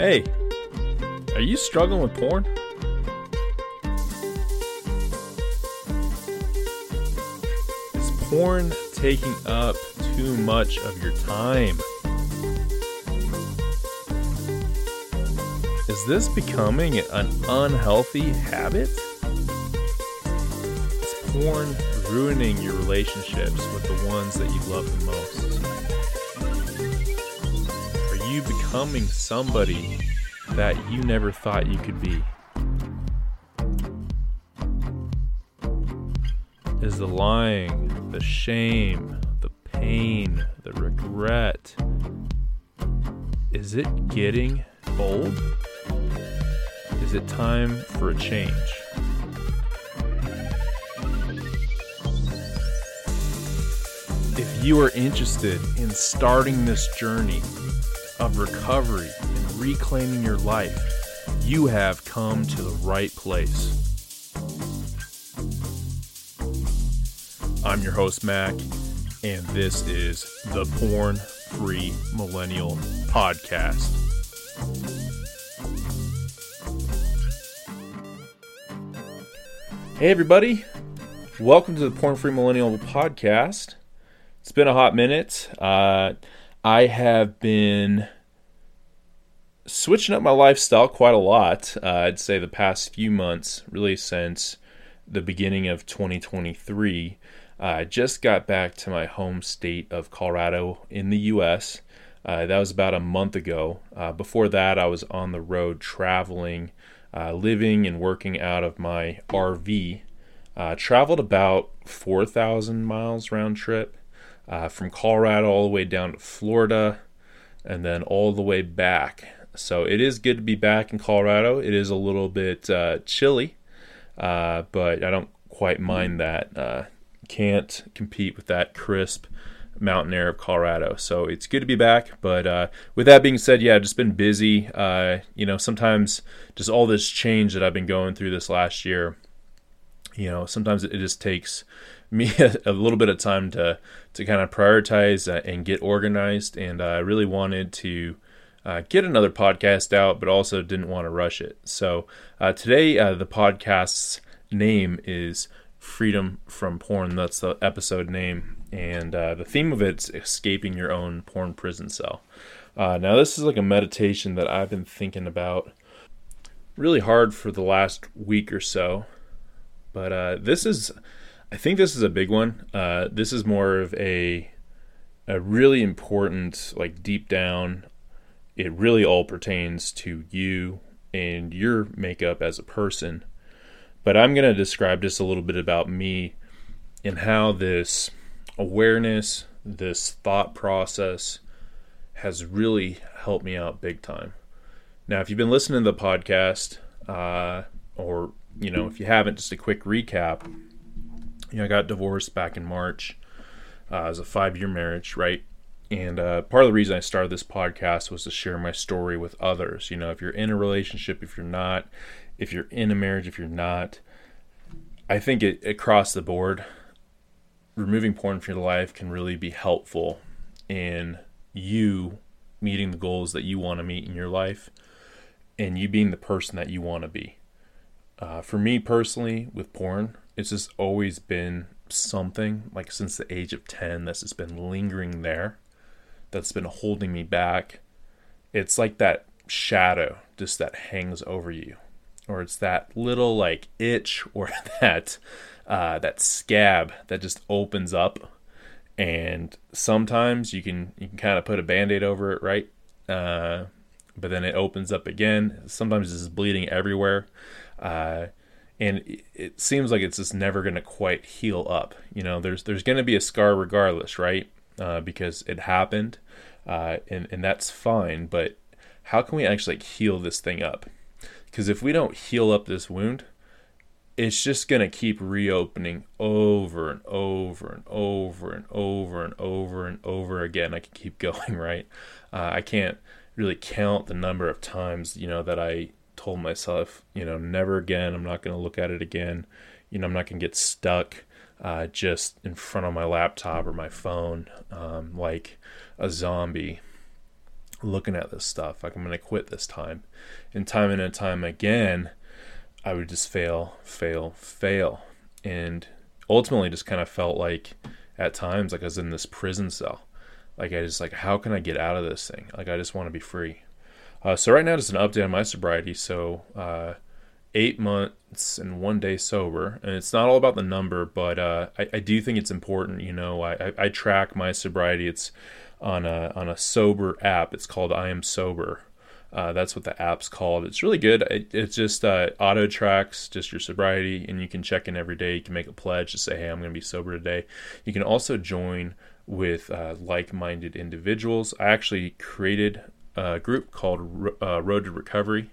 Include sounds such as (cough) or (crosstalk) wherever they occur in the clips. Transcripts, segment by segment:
Hey, are you struggling with porn? Is porn taking up too much of your time? Is this becoming an unhealthy habit? Is porn ruining your relationships with the ones that you love the most? Becoming somebody that you never thought you could be? Is the lying, the shame, the pain, the regret, is it getting old? Is it time for a change? If you are interested in starting this journey of recovery and reclaiming your life, you have come to the right place. I'm your host, Mac, and this is the Porn Free Millennial Podcast. Hey, everybody. Welcome to the Porn Free Millennial Podcast. It's been a hot minute. Uh, I have been switching up my lifestyle quite a lot. Uh, I'd say the past few months, really since the beginning of 2023. Uh, I just got back to my home state of Colorado in the U.S. Uh, that was about a month ago. Uh, before that, I was on the road traveling uh, living and working out of my RV. Uh, traveled about 4,000 miles round trip uh, from Colorado all the way down to Florida and then all the way back. So it is good to be back in Colorado. It is a little bit uh, chilly, uh, but I don't quite mind that. Uh, can't compete with that crisp mountain air of Colorado. So it's good to be back. But uh, with that being said, yeah, just been busy. Uh, you know, sometimes just all this change that I've been going through this last year, you know, sometimes it just takes me (laughs) a, little bit of time to to kind of prioritize uh, and get organized. And I really wanted to. Uh, get another podcast out, but also didn't want to rush it. So uh, today, uh, the podcast's name is Freedom from Porn. That's the episode name and uh, the theme of it's escaping your own porn prison cell. Uh, now, this is like a meditation that I've been thinking about really hard for the last week or so, but uh, this is, I think this is a big one. This is more of a a really important, like deep down, it really all pertains to you and your makeup as a person. But I'm going to describe just a little bit about me and how this awareness, this thought process has really helped me out big time. Now, if you've been listening to the podcast, uh, or you know, if you haven't, just a quick recap. You know, I got divorced back in March. Uh, it was a five-year marriage, right? And uh, part of the reason I started this podcast was to share my story with others. You know, if you're in a relationship, if you're not, if you're in a marriage, if you're not, I think it across the board, removing porn from your life can really be helpful in you meeting the goals that you want to meet in your life and you being the person that you want to be. Uh, for me personally, with porn, it's just always been something like since the age of 10 that's just been lingering there, that's been holding me back. It's like that shadow just that hangs over you, or it's that little like itch (laughs) or that uh, that scab that just opens up. And sometimes you can you can kind of put a band-aid over it right? Uh, but then it opens up again. Sometimes it's bleeding everywhere. Uh, and it, seems like it's just never going to quite heal up. You know there's there's going to be a scar regardless right uh, because it happened uh, and and that's fine but how can we actually like, heal this thing up because if we don't heal up this wound it's just to keep reopening over and over and over and over and over and over again. I can keep (laughs) going, right? Uh, I can't really count the number of times, you know, that I told myself, you know, never again. I'm not to look at it again. You know, I'm not to get stuck uh, just in front of my laptop or my phone um, like a zombie. looking at this stuff like I'm going to quit this time. And time and time again, I would just fail, fail, fail. And ultimately just kind of felt like at times like I was in this prison cell. Like I just like how can I get out of this thing? Like I just want to be free. Uh, so right now just an update on my sobriety. So uh, eight months and one day sober, and it's not all about the number, but uh, I, I, do think it's important. You know, I, I, I track my sobriety. It's on a on a sober app. It's called I Am Sober. Uh, that's what the app's called. It's really good. It, it's just uh, auto tracks just your sobriety, and you can check in every day. You can make a pledge to say, "Hey, I'm going to be sober today." You can also join with uh, like-minded individuals. I actually created a group called uh, Road to Recovery.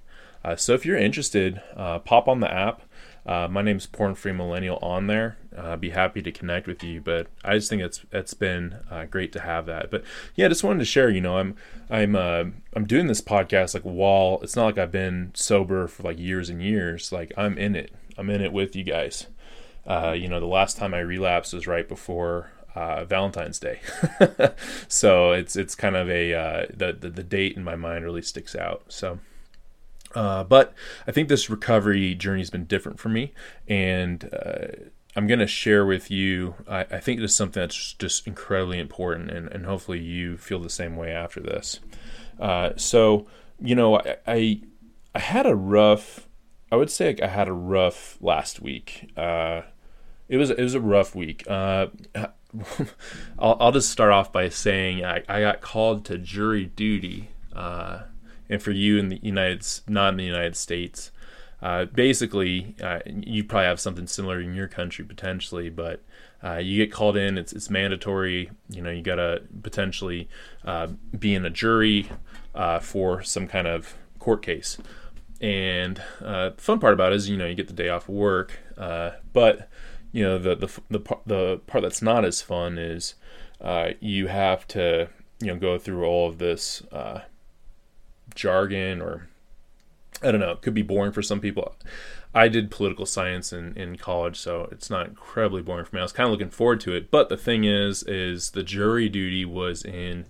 Uh, so if you're interested, uh, pop on the app. Uh, my name's Porn Free Millennial on there. Uh, I'd be happy to connect with you, but I just think it's it's been uh, great to have that. But yeah, I just wanted to share. You know, I'm I'm uh, I'm doing this podcast like while it's not like I've been sober for like years and years. Like I'm in it. I'm in it with you guys. Uh, you know, the last time I relapsed was right before uh, Valentine's Day, (laughs) so it's it's kind of a uh, the, the, the date in my mind really sticks out. So uh, but I think this recovery journey has been different for me, and uh, I'm going to share with you. I, I, think this is something that's just incredibly important, and, and hopefully you feel the same way after this. Uh, so, you know, I, I, I had a rough. I would say I had a rough last week. Uh, it was it was a rough week. Uh, (laughs) I'll, I'll just start off by saying I, I got called to jury duty uh, and for you in the United, not in the United States, uh, basically, uh, you probably have something similar in your country potentially, but uh, you get called in. It's it's mandatory. You know, you gotta potentially uh, be in a jury uh, for some kind of court case. And uh, the fun part about it is, you know, you get the day off of work. but you know, the the the the part that's not as fun is you have to you know go through all of this jargon or I don't know, it could be boring for some people. I did political science in, in college, so it's not incredibly boring for me. I was kind of looking forward to it. But the thing is, is the jury duty was in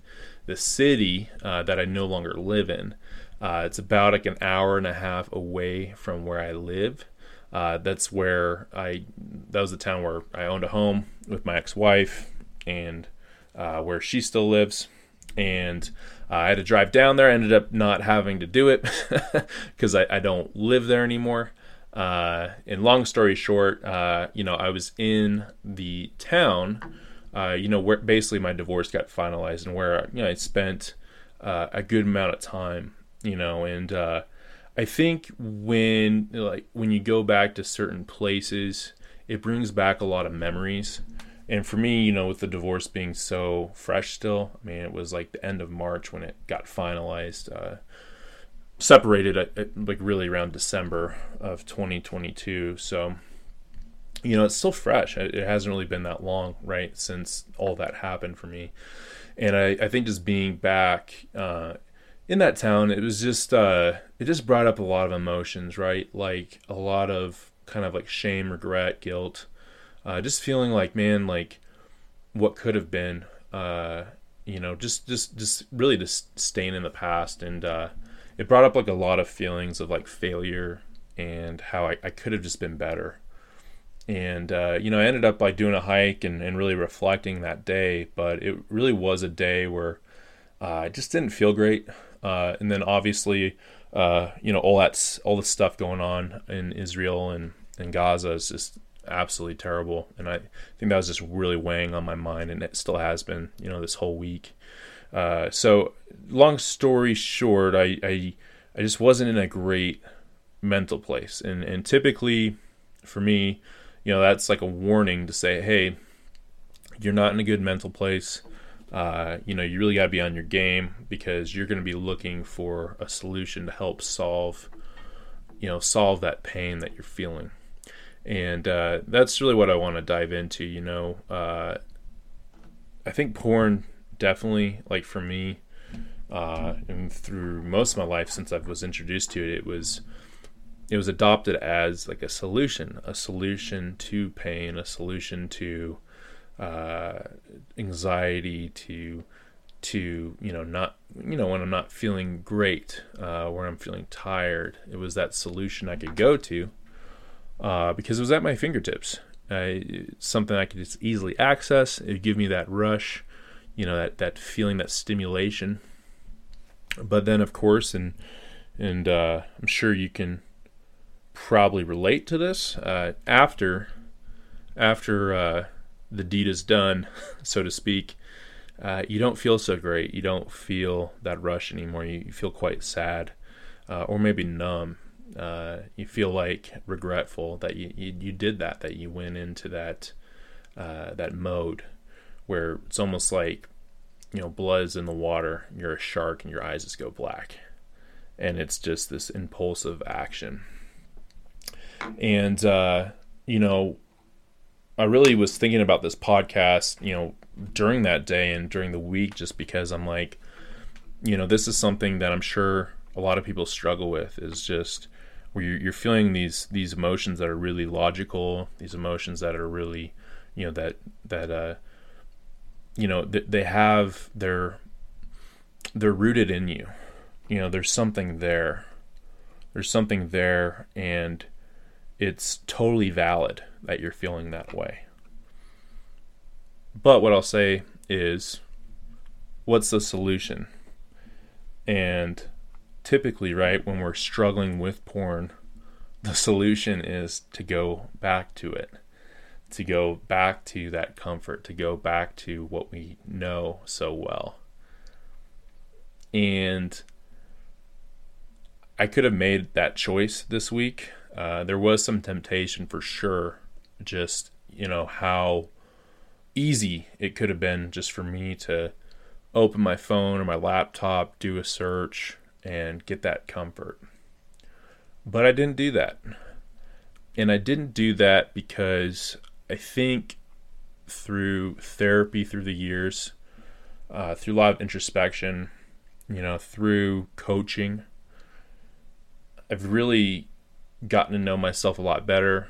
the city uh, that I no longer live in. Uh, it's about like an hour and a half away from where I live. Uh, that's where I, that was the town where I owned a home with my ex-wife and uh, where she still lives. And uh, I had to drive down there. I ended up not having to do it (laughs) because I, I, don't live there anymore. Uh, and long story short, uh, you know, I was in the town, uh, you know, where basically my divorce got finalized and where, you know, I spent uh, a good amount of time, you know, and uh, I think when, like, when you go back to certain places, it brings back a lot of memories and for me, you know, with the divorce being so fresh still, I mean, it was like the end of March when it got finalized. Uh, separated at, at, like really around December of 2022. So, you know, it's still fresh. It, it hasn't really been that long, right, since all that happened for me. And I, I think just being back uh, in that town, it was just uh, it just brought up a lot of emotions, right? Like a lot of kind of like shame, regret, guilt uh, just feeling like man like what could have been uh, you know just just just really just staying in the past. And uh, it brought up like a lot of feelings of like failure and how I, I could have just been better. And uh, you know i ended up by doing a hike and, and really reflecting that day. But it really was a day where uh, i just didn't feel great. Uh, and then obviously uh, you know all that's all the stuff going on in israel and, and gaza is just absolutely terrible. And I think that was just really weighing on my mind, and it still has been, you know, this whole week. Uh, so, long story short, I, I I just wasn't in a great mental place, and and typically, for me, you know, that's like a warning to say, hey, you're not in a good mental place. Uh, you know, you really got to be on your game because you're going to be looking for a solution to help solve, you know, solve that pain that you're feeling and uh, that's really what I want to dive into. You know, uh, I think porn definitely, like for me, uh, and through most of my life since I was introduced to it, it was it was adopted as like a solution, a solution to pain, a solution to uh, anxiety, to to you know not you know when I'm not feeling great, uh, where I'm feeling tired. It was that solution I could go to uh, because it was at my fingertips. Uh, something I could just easily access. It would give me that rush, you know, that that feeling, that stimulation. But then, of course, and and uh, I'm sure you can probably relate to this uh, after after uh, the deed is done, (laughs) so to speak uh, you don't feel so great. You don't feel that rush anymore. You, you feel quite sad, uh, or maybe numb. Uh, you feel like regretful that you, you, you did that, that you went into that uh, that mode where it's almost like you know blood is in the water. You're a shark, and your eyes just go black, and it's just this impulsive action. And uh, you know, I really was thinking about this podcast. You know, during that day and during the week just because I'm like, you know, this is something that I'm sure a lot of people struggle with is just where you're, feeling these these emotions that are really logical, these emotions that are really, you know, that that uh, you know, th- they have they're they're rooted in you. You know, there's something there. There's something there, and it's totally valid that you're feeling that way. But what I'll say is, what's the solution? And typically, right, when we're struggling with porn, the solution is to go back to it, to go back to that comfort, to go back to what we know so well. And I could have made that choice this week. Uh, there was some temptation for sure, just, you know, how easy it could have been just for me to open my phone or my laptop, do a search, and get that comfort. But I didn't do that. And I didn't do that because I think through therapy through the years, uh, through a lot of introspection, you know, through coaching, I've really gotten to know myself a lot better.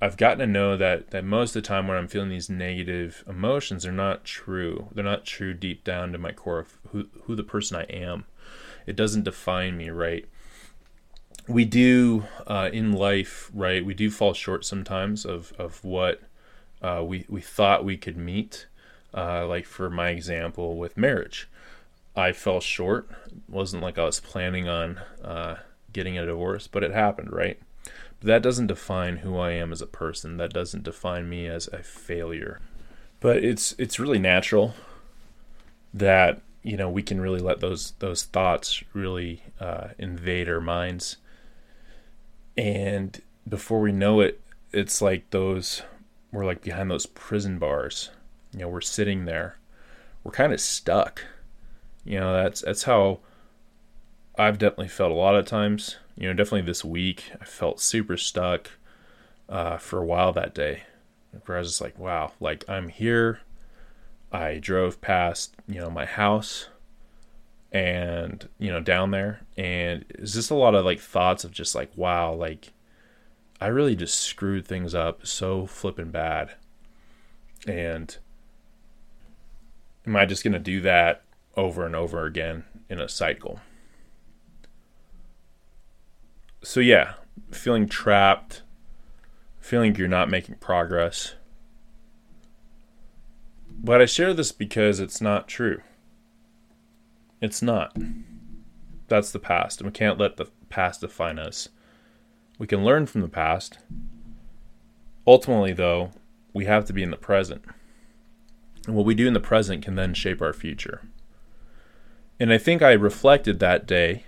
I've gotten to know that that most of the time when I'm feeling these negative emotions, they're not true. They're not true deep down to my core of who who the person I am. It doesn't define me, right? We do uh, in life, right? We do fall short sometimes of of what uh, we we thought we could meet. Uh, like for my example with marriage, I fell short. It wasn't like I was planning on uh, getting a divorce, but it happened, right? But that doesn't define who I am as a person. That doesn't define me as a failure. But it's it's really natural that you know we can really let those those thoughts really uh, invade our minds, and before we know it, it's like those we're like behind those prison bars. You know, we're sitting there, we're kind of stuck. You know, that's that's how I've definitely felt a lot of times you know, definitely this week, I felt super stuck uh, for a while that day. Where I was just like, wow, like I'm here. I drove past, you know, my house and, you know, down there. And it's just a lot of like thoughts of just like, wow, like I really just screwed things up so flipping bad. And am I just going to do that over and over again in a cycle? so yeah, feeling trapped, feeling you're not making progress. But I share this because it's not true. It's not. That's the past, and we can't let the past define us. We can learn from the past. Ultimately, though, we have to be in the present. And what we do in the present can then shape our future. And I think I reflected that day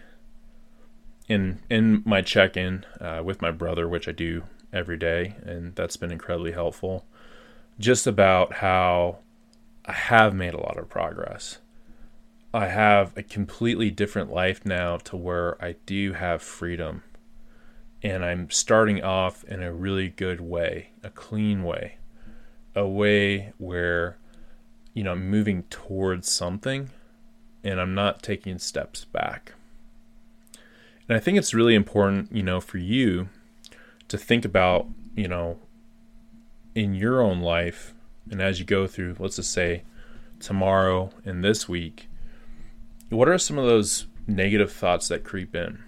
in in my check-in uh, with my brother, which I do every day, and that's been incredibly helpful. Just about how I have made a lot of progress. I have a completely different life now to where I do have freedom. And I'm starting off in a really good way, a clean way, a way where, you know, I'm moving towards something and I'm not taking steps back. And I think it's really important, you know, for you to think about, you know, in your own life and as you go through, let's just say tomorrow, and this week, what are some of those negative thoughts that creep in?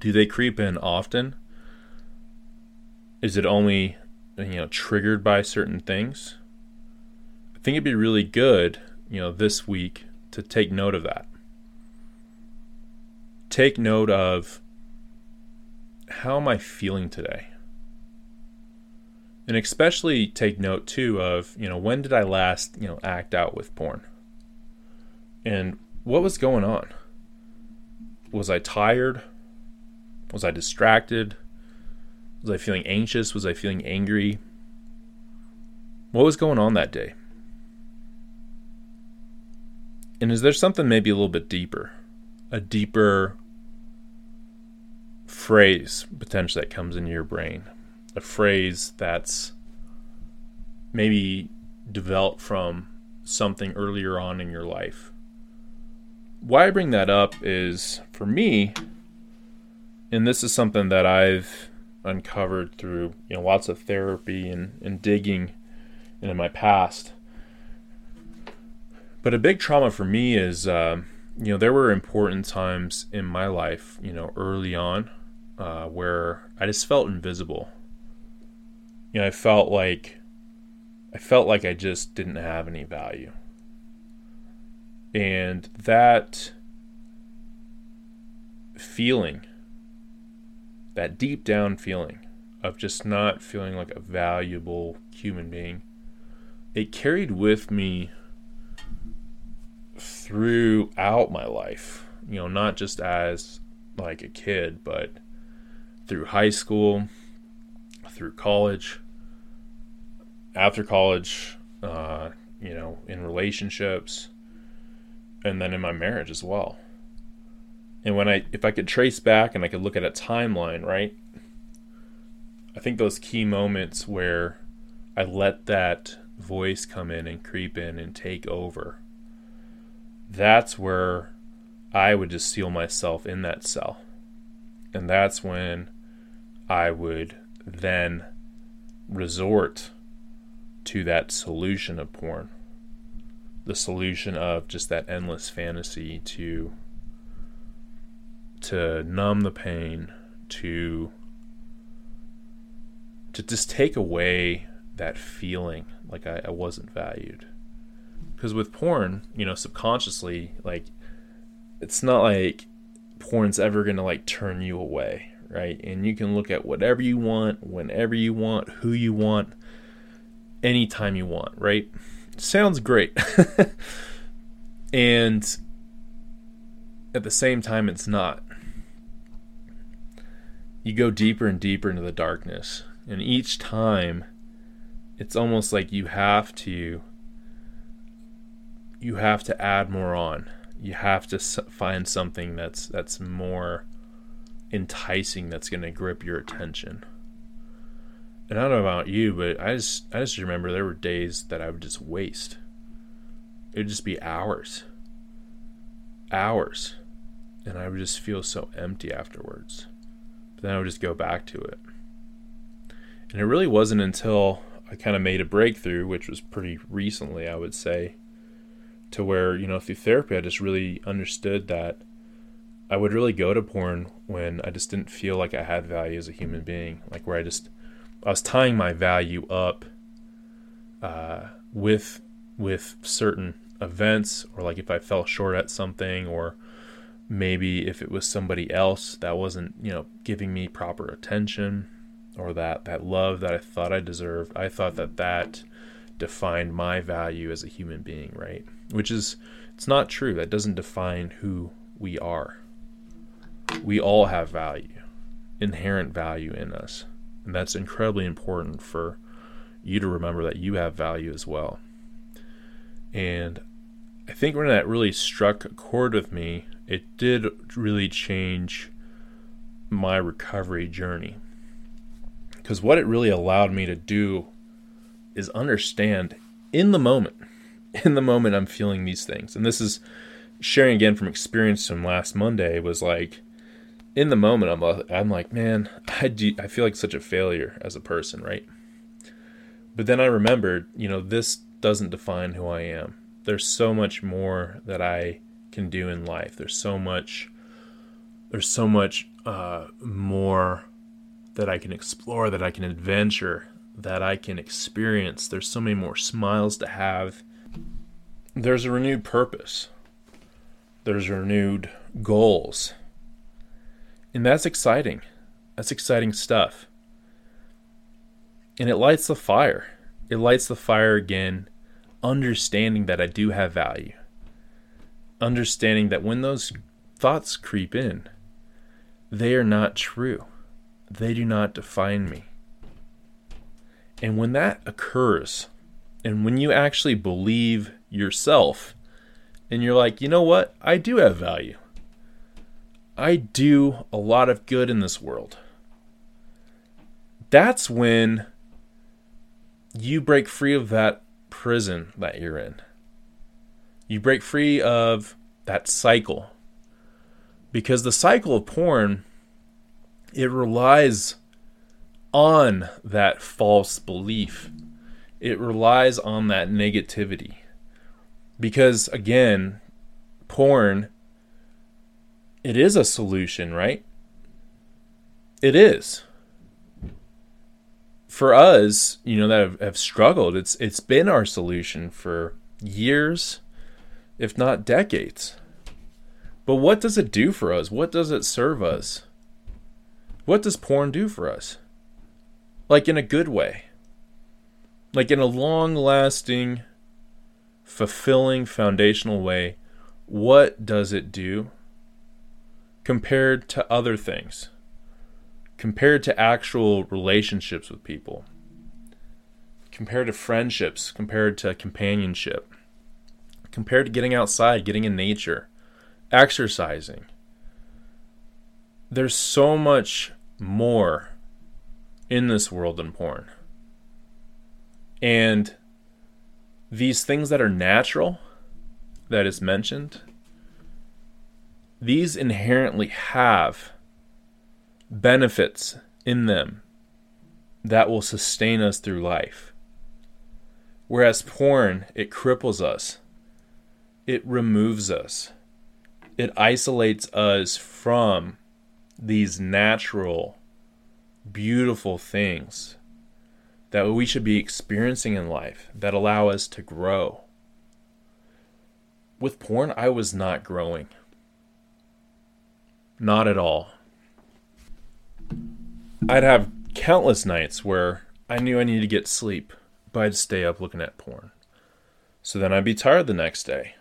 Do they creep in often? Is it only you know triggered by certain things? I think it'd be really good, you know, this week to take note of that. Take note of how am I feeling today? And especially take note too of, you know, when did I last, you know, act out with porn? And what was going on? Was I tired? Was I distracted? Was I feeling anxious? Was I feeling angry? What was going on that day? And is there something maybe a little bit deeper? A deeper phrase potentially that comes into your brain? A phrase that's maybe developed from something earlier on in your life. Why I bring that up is for me, and this is something that I've uncovered through you know lots of therapy and, and digging and in my past. But a big trauma for me is, uh, you know, there were important times in my life, you know, early on, uh, where I just felt invisible. You know, I felt like I felt like I just didn't have any value, and that feeling that deep down feeling of just not feeling like a valuable human being, it carried with me throughout my life. You know, not just as like a kid, but through high school, through college, after college, uh, you know, in relationships, and then in my marriage as well. And when I, if I could trace back and I could look at a timeline, right? I think those key moments where I let that voice come in and creep in and take over, that's where I would just seal myself in that cell. And that's when I would then resort to that solution of porn. The solution of just that endless fantasy to to numb the pain, to to just take away that feeling like I, I wasn't valued. Because with porn, you know, subconsciously, like it's not like porn's ever gonna like turn you away, right? And you can look at whatever you want, whenever you want, who you want, anytime you want, right? Sounds great. (laughs) and at the same time, it's not you go deeper and deeper into the darkness. And each time, it's almost like you have to you have to add more on. You have to find something that's that's more enticing that's going to grip your attention. And I don't know about you, but I just I just remember there were days that I would just waste. It would just be hours. Hours. And I would just feel so empty afterwards then I would just go back to it. And it really wasn't until I kind of made a breakthrough, which was pretty recently, I would say, to where, you know, through therapy, I just really understood that I would really go to porn when I just didn't feel like I had value as a human being. Like where I just, I was tying my value up uh, with, with certain events, or like if I fell short at something, or maybe if it was somebody else that wasn't you know giving me proper attention or that that love that I thought I deserved I thought that that defined my value as a human being right? Which is it's not true. That doesn't define who we are. We all have value inherent value in us and that's incredibly important for you to remember that you have value as well and I think when that really struck a chord with me it did really change my recovery journey. Because what it really allowed me to do is understand in the moment, (laughs) in the moment I'm feeling these things. And this is sharing again from experience from last Monday was like, in the moment, I'm, I'm like, man, I, do, I feel like such a failure as a person, right? But then I remembered, you know, this doesn't define who I am. There's so much more that I can do in life. There's so much there's so much uh, more that I can explore, that I can adventure, that I can experience. There's so many more smiles to have. There's a renewed purpose. There's renewed goals. And that's exciting. That's exciting stuff. And it lights the fire. It lights the fire again, understanding that I do have value. Understanding that when those thoughts creep in, they are not true. They do not define me. And when that occurs, and when you actually believe yourself, and you're like, you know what? I do have value. I do a lot of good in this world. That's when you break free of that prison that you're in. You break free of that cycle. Because the cycle of porn, it relies on that false belief. It relies on that negativity. Because again, porn, it is a solution, right? It is. For us, you know, that have, have struggled, it's it's been our solution for years, if not decades. But what does it do for us? What does it serve us? What does porn do for us? Like in a good way. Like in a long lasting, fulfilling, foundational way. What does it do compared to other things? Compared to actual relationships with people? Compared to friendships? Compared to companionship? Compared to getting outside, getting in nature? exercising. There's so much more in this world than porn. And these things that are natural, that is mentioned, these inherently have benefits in them that will sustain us through life. Whereas porn, it cripples us, it removes us it isolates us from these natural, beautiful things that we should be experiencing in life that allow us to grow. With porn, I was not growing. Not at all. I'd have countless nights where I knew I needed to get sleep, but I'd stay up looking at porn. So then I'd be tired the next day.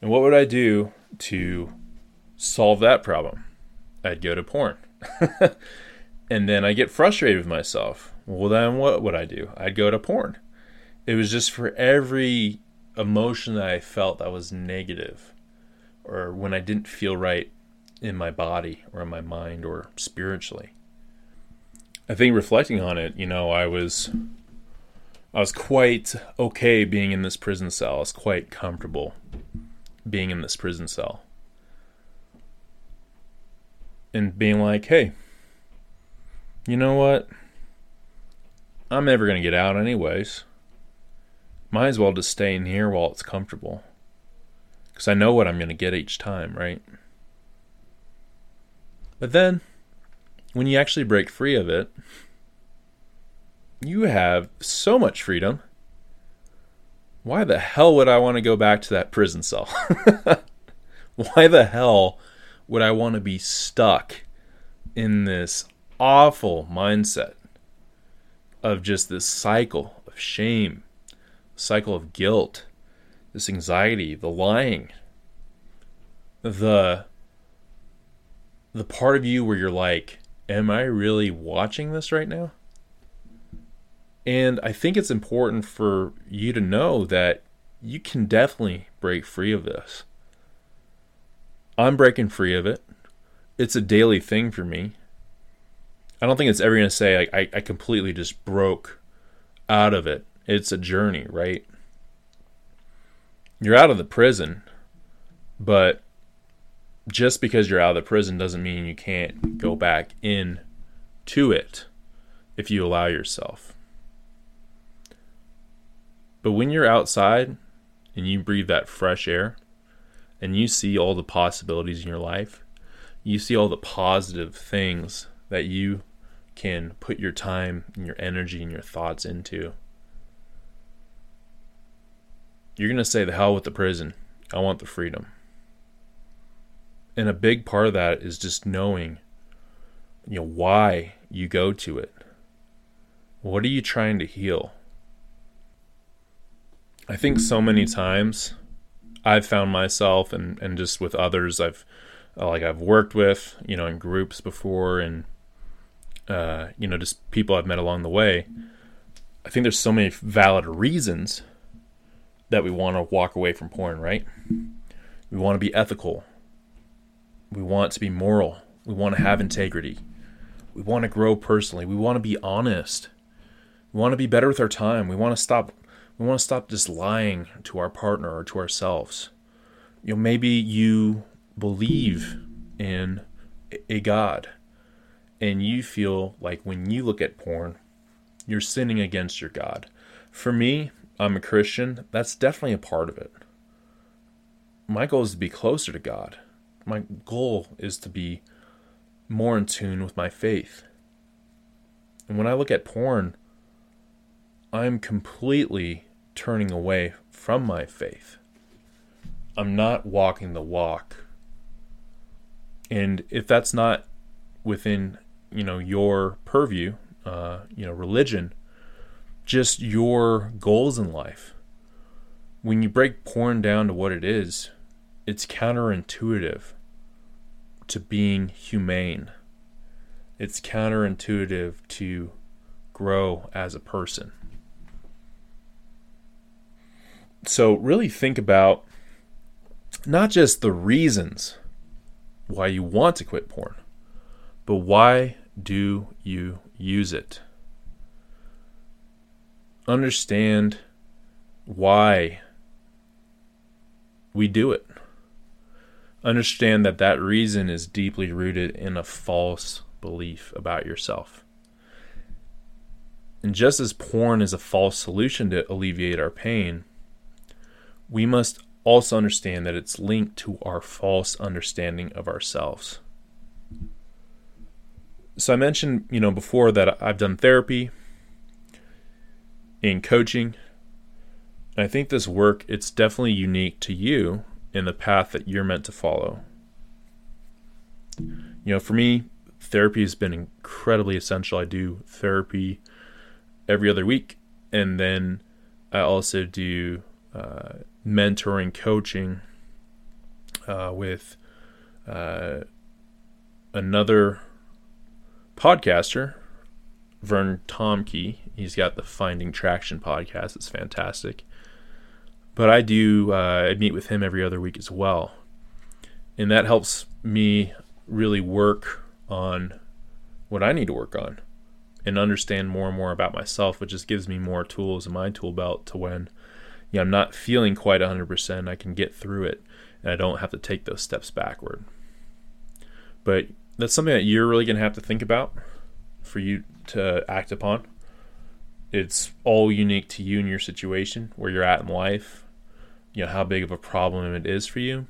And what would I do to solve that problem? I'd go to porn. (laughs) and then I get frustrated with myself. Well, then what would I do? I'd go to porn. It was just for every emotion that I felt that was negative or when I didn't feel right in my body or in my mind or spiritually. I think reflecting on it, you know, I was I was quite okay being in this prison cell. I was quite comfortable being in this prison cell and being like, hey, you know what? I'm never going to get out, anyways. Might as well just stay in here while it's comfortable. Because I know what I'm going to get each time, right? But then, when you actually break free of it, you have so much freedom why the hell would I want to go back to that prison cell? (laughs) why the hell would I want to be stuck in this awful mindset of just this cycle of shame, cycle of guilt, this anxiety, the lying, the the part of you where you're like, am I really watching this right now? And I think it's important for you to know that you can definitely break free of this. I'm breaking free of it. It's a daily thing for me. I don't think it's ever going to say I, I completely just broke out of it. It's a journey, right? You're out of the prison, but just because you're out of the prison doesn't mean you can't go back in to it if you allow yourself. But when you're outside and you breathe that fresh air and you see all the possibilities in your life, you see all the positive things that you can put your time and your energy and your thoughts into. You're going to say, the hell with the prison. I want the freedom. And a big part of that is just knowing, you know, why you go to it. What are you trying to heal? I think so many times I've found myself and, and just with others I've like I've worked with, you know, in groups before and uh, you know, just people I've met along the way. I think there's so many valid reasons that we want to walk away from porn, right? We want to be ethical. We want to be moral. We want to have integrity. We want to grow personally. We want to be honest. We want to be better with our time. We want to stop we want to stop just lying to our partner or to ourselves. You know, maybe you believe in a God and you feel like when you look at porn, you're sinning against your God. For me, I'm a Christian. That's definitely a part of it. My goal is to be closer to God. My goal is to be more in tune with my faith. And when I look at porn, I'm completely turning away from my faith. I'm not walking the walk. And if that's not within, you know, your purview, uh, you know, religion, just your goals in life. When you break porn down to what it is, it's counterintuitive to being humane. It's counterintuitive to grow as a person. So, really think about not just the reasons why you want to quit porn, but why do you use it? Understand why we do it. Understand that that reason is deeply rooted in a false belief about yourself. And just as porn is a false solution to alleviate our pain, we must also understand that it's linked to our false understanding of ourselves. So I mentioned, you know, before that I've done therapy in coaching. And I think this work it's definitely unique to you in the path that you're meant to follow. You know, for me, therapy has been incredibly essential. I do therapy every other week, and then I also do uh, mentoring, coaching uh, with uh, another podcaster, Vern Tomke. He's got the Finding Traction podcast. It's fantastic. But I do uh, I meet with him every other week as well, and that helps me really work on what I need to work on and understand more and more about myself, which just gives me more tools in my tool belt to when you know, I'm not feeling quite 100%, I can get through it and I don't have to take those steps backward. But that's something that you're really going to have to think about for you to act upon. It's all unique to you and your situation, where you're at in life, you know, how big of a problem it is for you.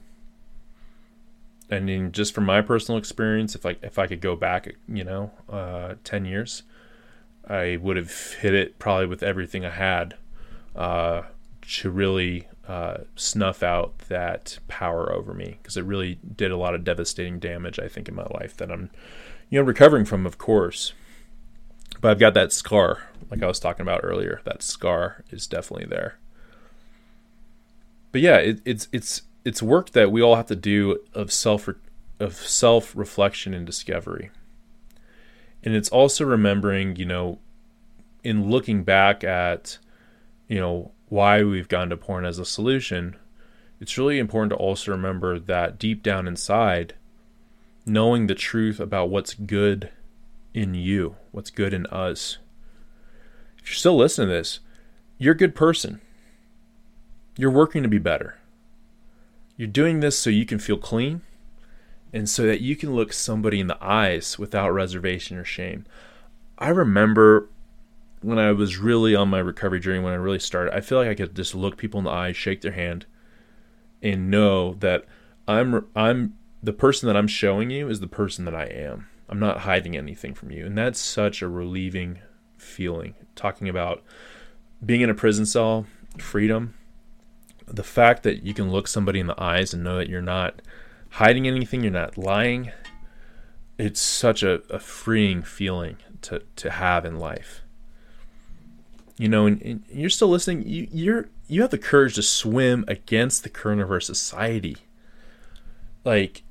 And in, just from my personal experience, if I if I could go back, you know, uh, ten years, I would have hit it probably with everything I had. Uh, to really uh, snuff out that power over me because it really did a lot of devastating damage, I think, in my life that I'm, you know, recovering from, of course. But I've got that scar, like I was talking about earlier. That scar is definitely there. But yeah, it, it's it's it's work that we all have to do of self of self reflection and discovery. And it's also remembering, you know, in looking back at, you know, why we've gone to porn as a solution, it's really important to also remember that deep down inside, knowing the truth about what's good in you, what's good in us. If you're still listening to this, you're a good person. You're working to be better. You're doing this so you can feel clean and so that you can look somebody in the eyes without reservation or shame. I remember when I was really on my recovery journey, when I really started, I feel like I could just look people in the eye, shake their hand, and know that I'm I'm the person that I'm showing you is the person that I am. I'm not hiding anything from you, and that's such a relieving feeling. Talking about being in a prison cell, freedom, the fact that you can look somebody in the eyes and know that you're not hiding anything, you're not lying. It's such a, a freeing feeling to to have in life. You know, and, and you're still listening. You you're you have the courage to swim against the current of our society. Like,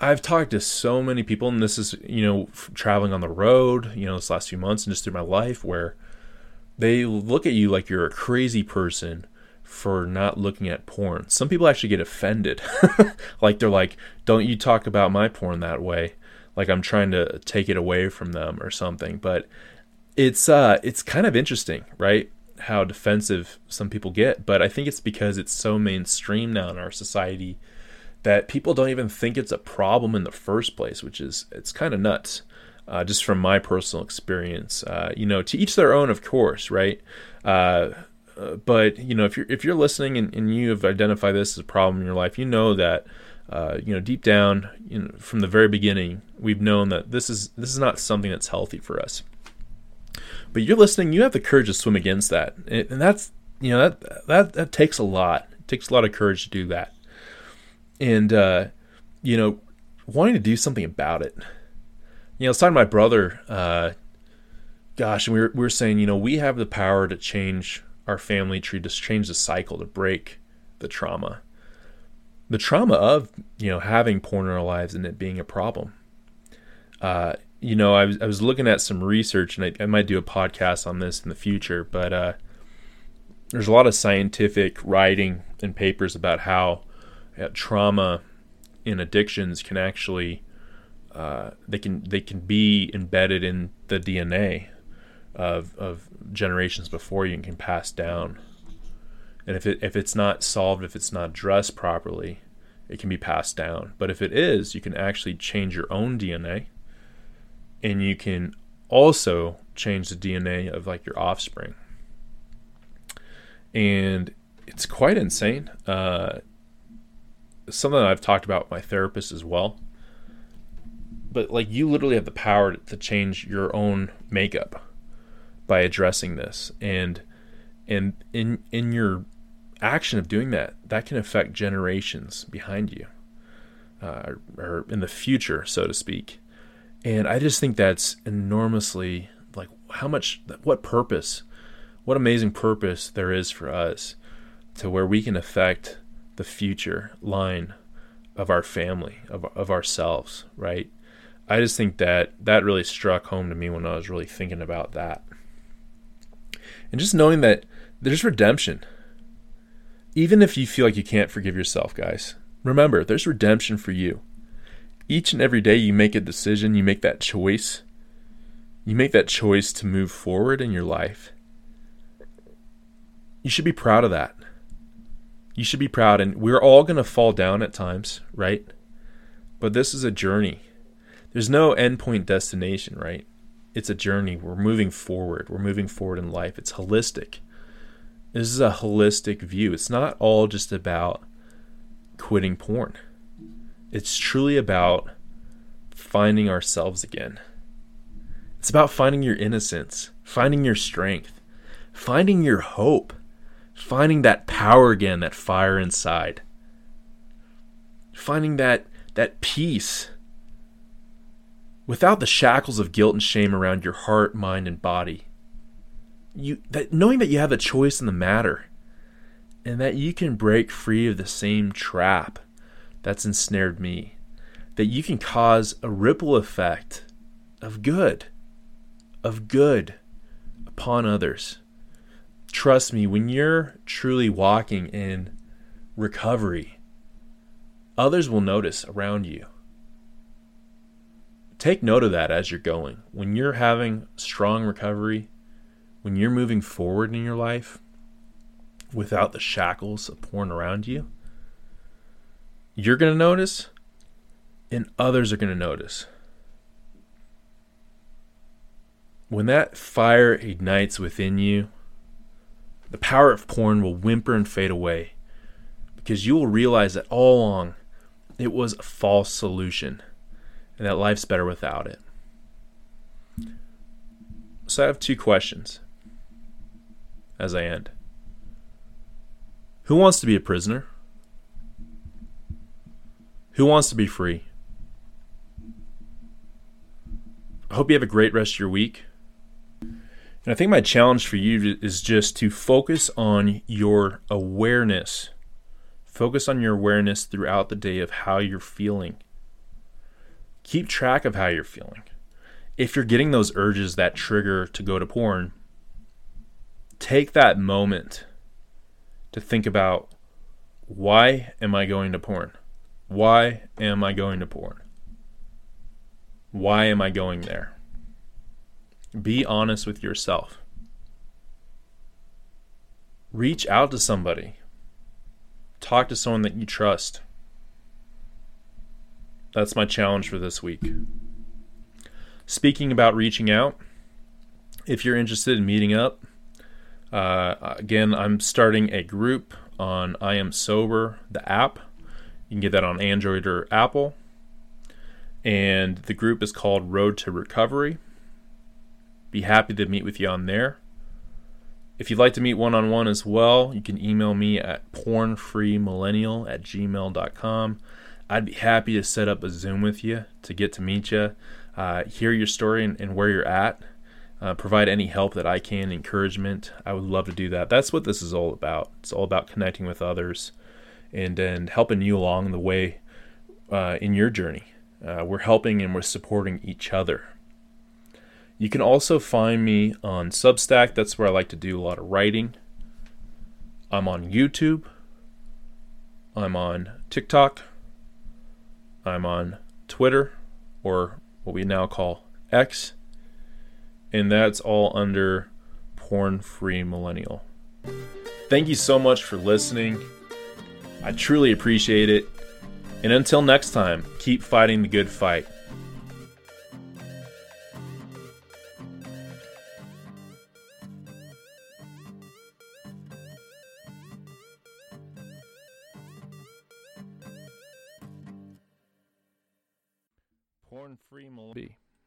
I've talked to so many people, and this is you know traveling on the road. You know, this last few months and just through my life, where they look at you like you're a crazy person for not looking at porn. Some people actually get offended. (laughs) like they're like, "Don't you talk about my porn that way?" like I'm trying to take it away from them or something. But it's uh it's kind of interesting, right? How defensive some people get, but I think it's because it's so mainstream now in our society that people don't even think it's a problem in the first place, which is it's kind of nuts. Uh, just from my personal experience, uh, you know, to each their own, of course, right? Uh, but you know, if you're if you're listening and, and you have identified this as a problem in your life, you know that uh, you know, deep down, you know, from the very beginning, we've known that this is this is not something that's healthy for us. But you're listening, you have the courage to swim against that, and that's you know that that that takes a lot. It takes a lot of courage to do that, and uh, you know, wanting to do something about it. You know, I was talking to my brother. Uh, gosh, and we were we were saying, you know, we have the power to change our family tree, to change the cycle, to break the trauma the trauma of you know having porn in our lives and it being a problem. Uh, you know, I was I was looking at some research, and I, I might do a podcast on this in the future, but uh, there's a lot of scientific writing and papers about how trauma in addictions can actually uh, they can they can be embedded in the DNA of of generations before you and can pass down and if it if it's not solved, if it's not addressed properly, it can be passed down. But if it is, you can actually change your own DNA, and you can also change the DNA of like your offspring. And it's quite insane. Uh, something I've talked about with my therapist as well. But like you literally have the power to change your own makeup by addressing this and and in in your action of doing that, that can affect generations behind you, uh, or in the future, so to speak. And I just think that's enormously like how much, what purpose, what amazing purpose there is for us to where we can affect the future line of our family, of, of ourselves, right? I just think that that really struck home to me when I was really thinking about that. And just knowing that there's redemption even if you feel like you can't forgive yourself, guys, remember there's redemption for you. Each and every day you make a decision, you make that choice. You make that choice to move forward in your life. You should be proud of that. You should be proud, and we're all going to fall down at times, right? But this is a journey. There's no endpoint destination, right? It's a journey. We're moving forward. We're moving forward in life. It's holistic. This is a holistic view. It's not all just about quitting porn. It's truly about finding ourselves again. It's about finding your innocence, finding your strength, finding your hope, finding that power again, that fire inside. Finding that that peace. Without the shackles of guilt and shame around your heart, mind and body. You that knowing that you have a choice in the matter. And that you can break free of the same trap that's ensnared me. That you can cause a ripple effect of good. Of good upon others trust me when you're truly walking in recovery others will notice around you take note of that as you're going when you're having strong recovery when you're moving forward in your life without the shackles of porn around you, you're going to notice and others are going to notice. when that fire ignites within you, the power of porn will whimper and fade away because you will realize that all along it was a false solution and that life's better without it. So I have two questions as I end. Who wants to be a prisoner? Who wants to be free? I hope you have a great rest of your week. And I think my challenge for you is just to focus on your awareness. Focus on your awareness throughout the day of how you're feeling. Keep track of how you're feeling. If you're getting those urges that trigger to go to porn, take that moment to think about why am I going to porn? Why am I going to porn? Why am I going there? Be honest with yourself. Reach out to somebody. Talk to someone that you trust. That's my challenge for this week. Speaking about reaching out, if you're interested in meeting up, uh, again, I'm starting a group on I Am Sober, the app. You can get that on Android or Apple. And the group is called Road to Recovery. Be happy to meet with you on there. If you'd like to meet one on one as well, you can email me at pornfreemillennial at gmail.com. I'd be happy to set up a Zoom with you to get to meet you, uh, hear your story and, and where you're at, uh, provide any help that I can, encouragement. I would love to do that. That's what this is all about. It's all about connecting with others and, and helping you along the way uh, in your journey. Uh, we're helping and we're supporting each other. You can also find me on Substack. That's where I like to do a lot of writing. I'm on YouTube. I'm on TikTok. I'm on Twitter, or what we now call X. And that's all under Porn Free Millennial. Thank you so much for listening. I truly appreciate it. And until next time, keep fighting the good fight.